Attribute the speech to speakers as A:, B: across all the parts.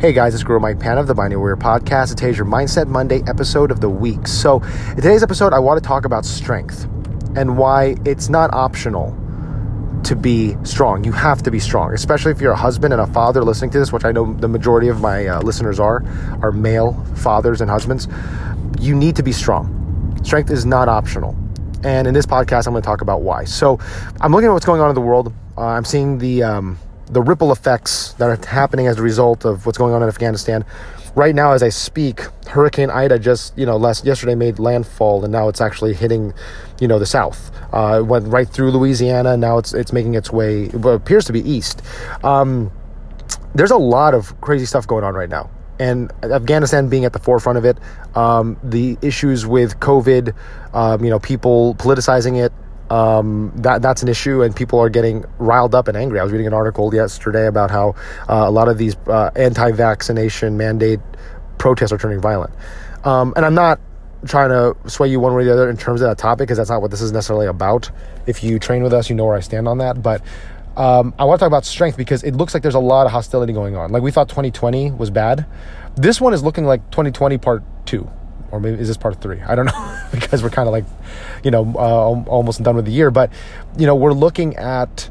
A: Hey guys, it's Guro Mike Pan of the Binding Warrior Podcast. Today's your Mindset Monday episode of the week. So, in today's episode, I want to talk about strength and why it's not optional to be strong. You have to be strong, especially if you're a husband and a father listening to this, which I know the majority of my uh, listeners are, are male fathers and husbands. You need to be strong. Strength is not optional. And in this podcast, I'm going to talk about why. So, I'm looking at what's going on in the world. Uh, I'm seeing the um, the ripple effects that are happening as a result of what's going on in Afghanistan. Right now, as I speak, Hurricane Ida just, you know, last yesterday made landfall, and now it's actually hitting, you know, the south. Uh, it went right through Louisiana. Now it's it's making its way. Appears to be east. Um, there's a lot of crazy stuff going on right now and Afghanistan being at the forefront of it, um, the issues with COVID, um, you know, people politicizing it, um, that that's an issue, and people are getting riled up and angry. I was reading an article yesterday about how uh, a lot of these uh, anti-vaccination mandate protests are turning violent. Um, and I'm not trying to sway you one way or the other in terms of that topic because that's not what this is necessarily about. If you train with us, you know where I stand on that. But um, I want to talk about strength because it looks like there's a lot of hostility going on. Like we thought 2020 was bad. This one is looking like 2020 part two or maybe is this part three? I don't know because we're kind of like, you know, uh, almost done with the year. But you know, we're looking at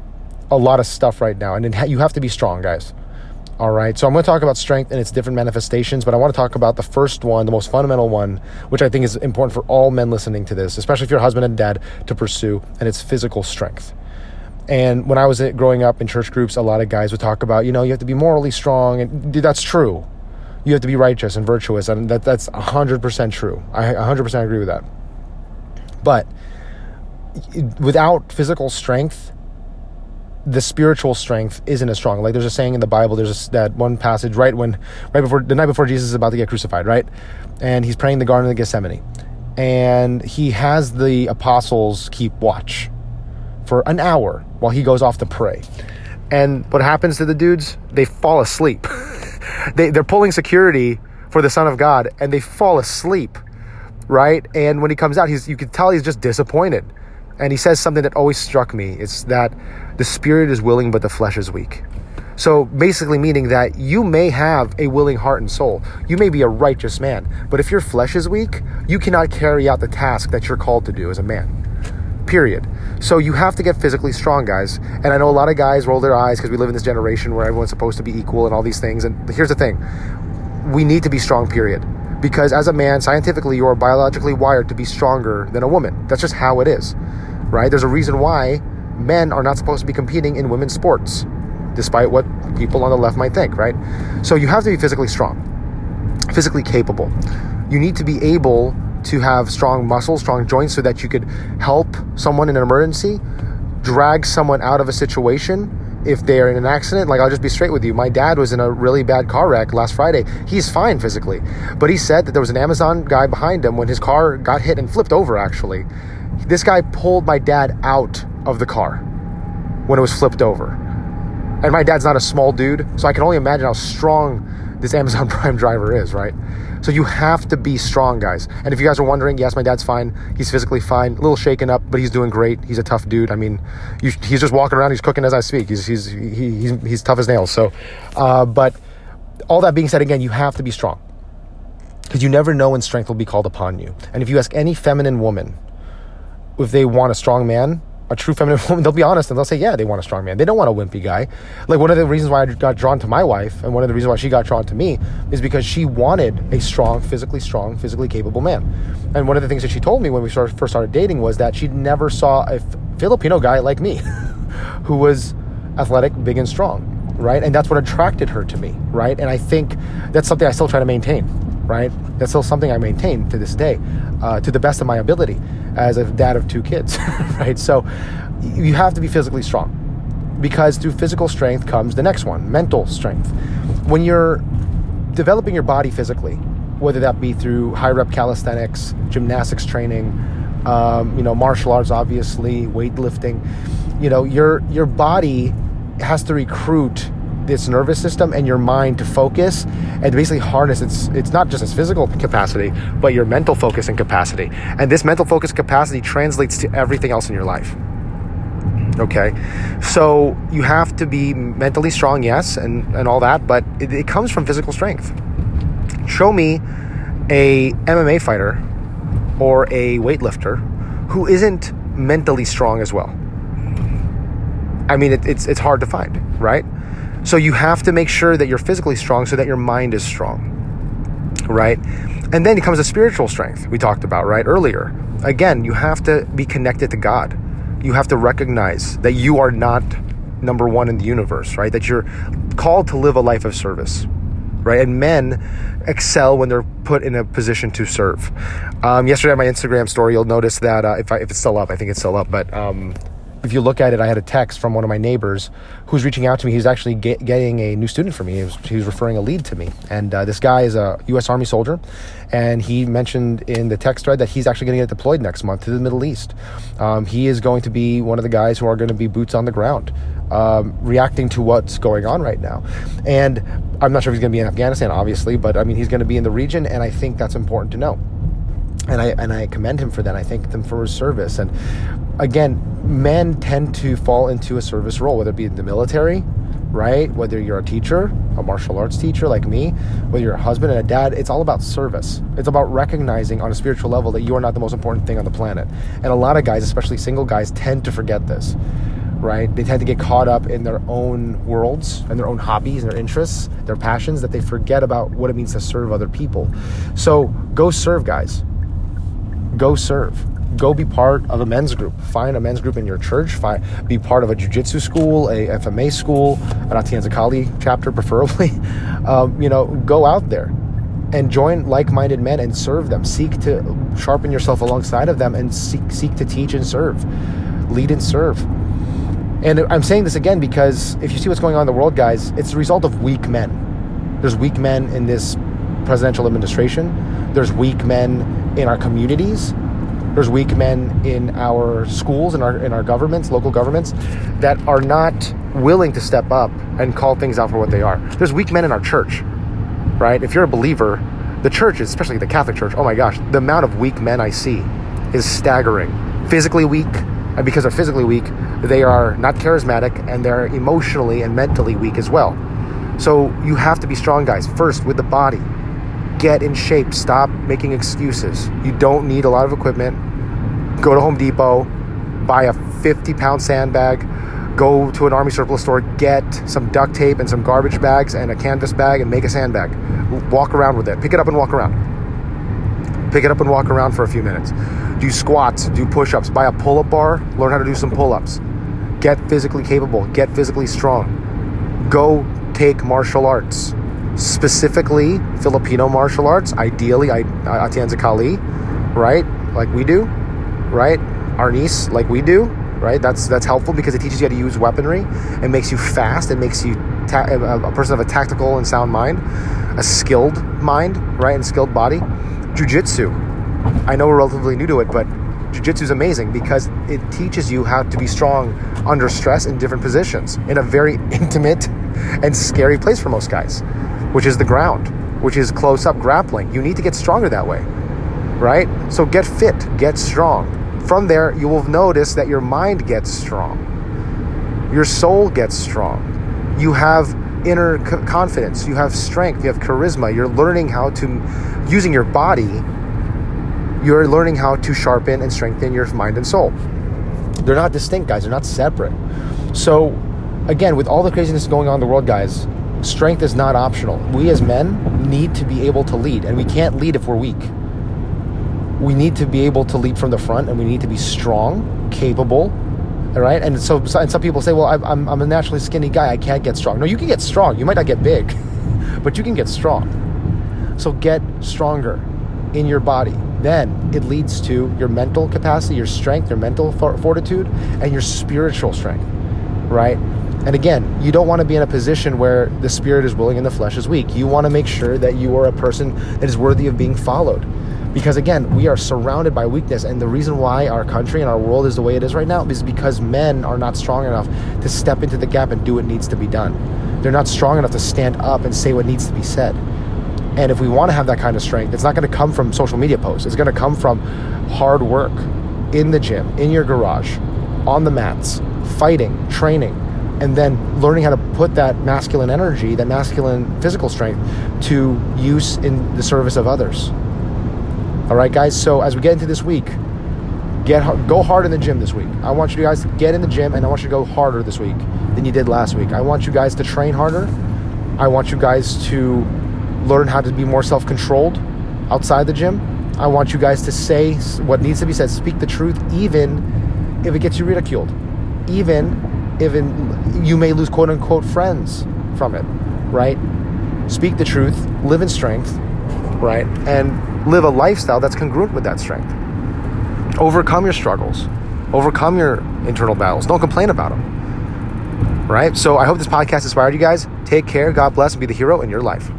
A: a lot of stuff right now, and you have to be strong, guys. All right, so I'm going to talk about strength and its different manifestations, but I want to talk about the first one, the most fundamental one, which I think is important for all men listening to this, especially if you're a husband and dad, to pursue, and it's physical strength. And when I was growing up in church groups, a lot of guys would talk about, you know, you have to be morally strong, and that's true you have to be righteous and virtuous, and that that's hundred percent true. I hundred percent agree with that. But without physical strength, the spiritual strength isn't as strong. Like there's a saying in the Bible. There's a, that one passage right when, right before the night before Jesus is about to get crucified, right, and he's praying in the Garden of Gethsemane, and he has the apostles keep watch for an hour while he goes off to pray. And what happens to the dudes? They fall asleep. they, they're pulling security for the Son of God and they fall asleep, right? And when he comes out, he's you can tell he's just disappointed. And he says something that always struck me. It's that the spirit is willing, but the flesh is weak. So basically, meaning that you may have a willing heart and soul. You may be a righteous man, but if your flesh is weak, you cannot carry out the task that you're called to do as a man period. So you have to get physically strong, guys. And I know a lot of guys roll their eyes because we live in this generation where everyone's supposed to be equal and all these things. And here's the thing we need to be strong, period. Because as a man, scientifically, you are biologically wired to be stronger than a woman. That's just how it is, right? There's a reason why men are not supposed to be competing in women's sports, despite what people on the left might think, right? So you have to be physically strong, physically capable. You need to be able to have strong muscles, strong joints, so that you could help someone in an emergency, drag someone out of a situation if they're in an accident. Like, I'll just be straight with you. My dad was in a really bad car wreck last Friday. He's fine physically, but he said that there was an Amazon guy behind him when his car got hit and flipped over, actually. This guy pulled my dad out of the car when it was flipped over. And my dad's not a small dude, so I can only imagine how strong this Amazon Prime driver is, right? So you have to be strong, guys. And if you guys are wondering, yes, my dad's fine. He's physically fine, a little shaken up, but he's doing great. He's a tough dude. I mean, you, he's just walking around. He's cooking as I speak. He's he's he, he's he's tough as nails. So, uh, but all that being said, again, you have to be strong because you never know when strength will be called upon you. And if you ask any feminine woman if they want a strong man, a true feminine woman, they'll be honest and they'll say, yeah, they want a strong man. They don't want a wimpy guy. Like one of the reasons why I got drawn to my wife and one of the reasons why she got drawn to me is because she wanted a strong, physically strong, physically capable man. And one of the things that she told me when we first started dating was that she never saw a Filipino guy like me who was athletic, big and strong, right? And that's what attracted her to me, right? And I think that's something I still try to maintain, right? That's still something I maintain to this day, uh, to the best of my ability as a dad of two kids, right? So you have to be physically strong because through physical strength comes the next one mental strength. When you're developing your body physically, whether that be through high rep calisthenics, gymnastics training, um, you know, martial arts, obviously, weightlifting, you know, your your body has to recruit this nervous system and your mind to focus and basically harness its it's not just its physical capacity but your mental focus and capacity and this mental focus capacity translates to everything else in your life Okay, so you have to be mentally strong, yes, and, and all that, but it, it comes from physical strength. Show me a MMA fighter or a weightlifter who isn't mentally strong as well. I mean, it, it's it's hard to find, right? So you have to make sure that you're physically strong so that your mind is strong, right? And then it comes to spiritual strength we talked about right earlier. Again, you have to be connected to God you have to recognize that you are not number one in the universe, right? That you're called to live a life of service, right? And men excel when they're put in a position to serve. Um, yesterday on my Instagram story, you'll notice that uh, if, I, if it's still up, I think it's still up, but um, if you look at it, I had a text from one of my neighbors who's reaching out to me. He's actually get, getting a new student for me. He was, he was referring a lead to me. And uh, this guy is a U.S. Army soldier. And he mentioned in the text thread that he's actually going to get deployed next month to the Middle East. Um, he is going to be one of the guys who are going to be boots on the ground, um, reacting to what's going on right now. And I'm not sure if he's going to be in Afghanistan, obviously, but I mean, he's going to be in the region. And I think that's important to know and I and I commend him for that. I thank him for his service. And again, men tend to fall into a service role, whether it be in the military, right? Whether you're a teacher, a martial arts teacher like me, whether you're a husband and a dad, it's all about service. It's about recognizing on a spiritual level that you are not the most important thing on the planet. And a lot of guys, especially single guys, tend to forget this. Right? They tend to get caught up in their own worlds and their own hobbies and their interests, their passions, that they forget about what it means to serve other people. So go serve, guys go serve go be part of a men's group. Find a men's group in your church. Find, be part of a jiu-jitsu school a fma school an atienza kali chapter preferably. Um, you know go out there and join like-minded men and serve them. Seek to sharpen yourself alongside of them and seek, seek to teach and serve lead and serve. And i'm saying this again because if you see what's going on in the world guys it's the result of weak men. There's weak men in this presidential administration. There's weak men in our communities. There's weak men in our schools, in our in our governments, local governments, that are not willing to step up and call things out for what they are. There's weak men in our church, right? If you're a believer, the church, especially the Catholic Church, oh my gosh, the amount of weak men I see is staggering. Physically weak, and because they're physically weak, they are not charismatic and they're emotionally and mentally weak as well. So you have to be strong, guys, first with the body, get in shape. Stop making excuses. You don't need a lot of equipment. Go to Home Depot, buy a 50 pound sandbag, go to an army surplus store, get some duct tape and some garbage bags and a canvas bag and make a sandbag. Walk around with it. Pick it up and walk around. Pick it up and walk around for a few minutes. Do squats, do push ups, buy a pull up bar, learn how to do some pull ups. Get physically capable, get physically strong. Go take martial arts specifically Filipino martial arts, ideally Atienza Kali, right? Like we do, right? Arnis, like we do, right? That's that's helpful because it teaches you how to use weaponry. It makes you fast. It makes you ta- a person of a tactical and sound mind, a skilled mind, right, and skilled body. Jiu-jitsu. I know we're relatively new to it, but jiu-jitsu is amazing because it teaches you how to be strong under stress in different positions in a very intimate and scary place for most guys which is the ground, which is close up grappling. You need to get stronger that way, right? So get fit, get strong. From there, you will notice that your mind gets strong, your soul gets strong. You have inner confidence, you have strength, you have charisma. You're learning how to, using your body, you're learning how to sharpen and strengthen your mind and soul. They're not distinct, guys, they're not separate. So, again, with all the craziness going on in the world, guys, strength is not optional. We as men need to be able to lead, and we can't lead if we're weak. We need to be able to lead from the front, and we need to be strong, capable, all right? And so, and some people say, well, I'm, I'm a naturally skinny guy. I can't get strong. No, you can get strong. You might not get big, but you can get strong. So get stronger in your body. Then it leads to your mental capacity, your strength, your mental fortitude, and your spiritual strength, right? And again, you don't want to be in a position where the spirit is willing and the flesh is weak. You want to make sure that you are a person that is worthy of being followed. Because again, we are surrounded by weakness. And the reason why our country and our world is the way it is right now is because men are not strong enough to step into the gap and do what needs to be done. They're not strong enough to stand up and say what needs to be said. And if we want to have that kind of strength, it's not going to come from social media posts. It's going to come from hard work in the gym, in your garage, on the mats, fighting, training, and then learning how to put that masculine energy, that masculine physical strength to use in the service of others. All right, guys. So as we get into this week, get go hard in the gym this week. I want you guys to get in the gym, and I want you to go harder this week than you did last week. I want you guys to train harder. I want you guys to learn how to be more self-controlled outside the gym. I want you guys to say what needs to be said. Speak the truth, even if it gets you ridiculed, even if you may lose quote unquote friends from it, right? Speak the truth, live in strength, right? And live a lifestyle that's congruent with that strength. Overcome your struggles, overcome your internal battles. Don't complain about them, right? So I hope this podcast inspired you guys. Take care, God bless, and be the hero in your life.